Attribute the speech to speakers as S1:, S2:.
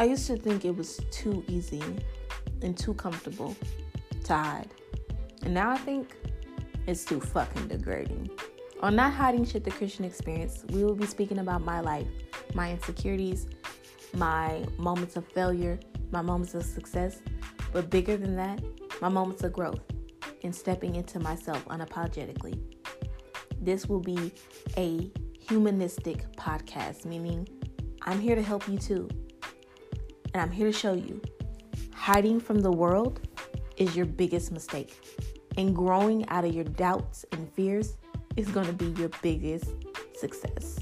S1: I used to think it was too easy and too comfortable to hide. And now I think it's too fucking degrading. On Not Hiding Shit the Christian Experience, we will be speaking about my life, my insecurities, my moments of failure, my moments of success, but bigger than that, my moments of growth and stepping into myself unapologetically. This will be a humanistic podcast, meaning I'm here to help you too. And I'm here to show you hiding from the world is your biggest mistake. And growing out of your doubts and fears is going to be your biggest success.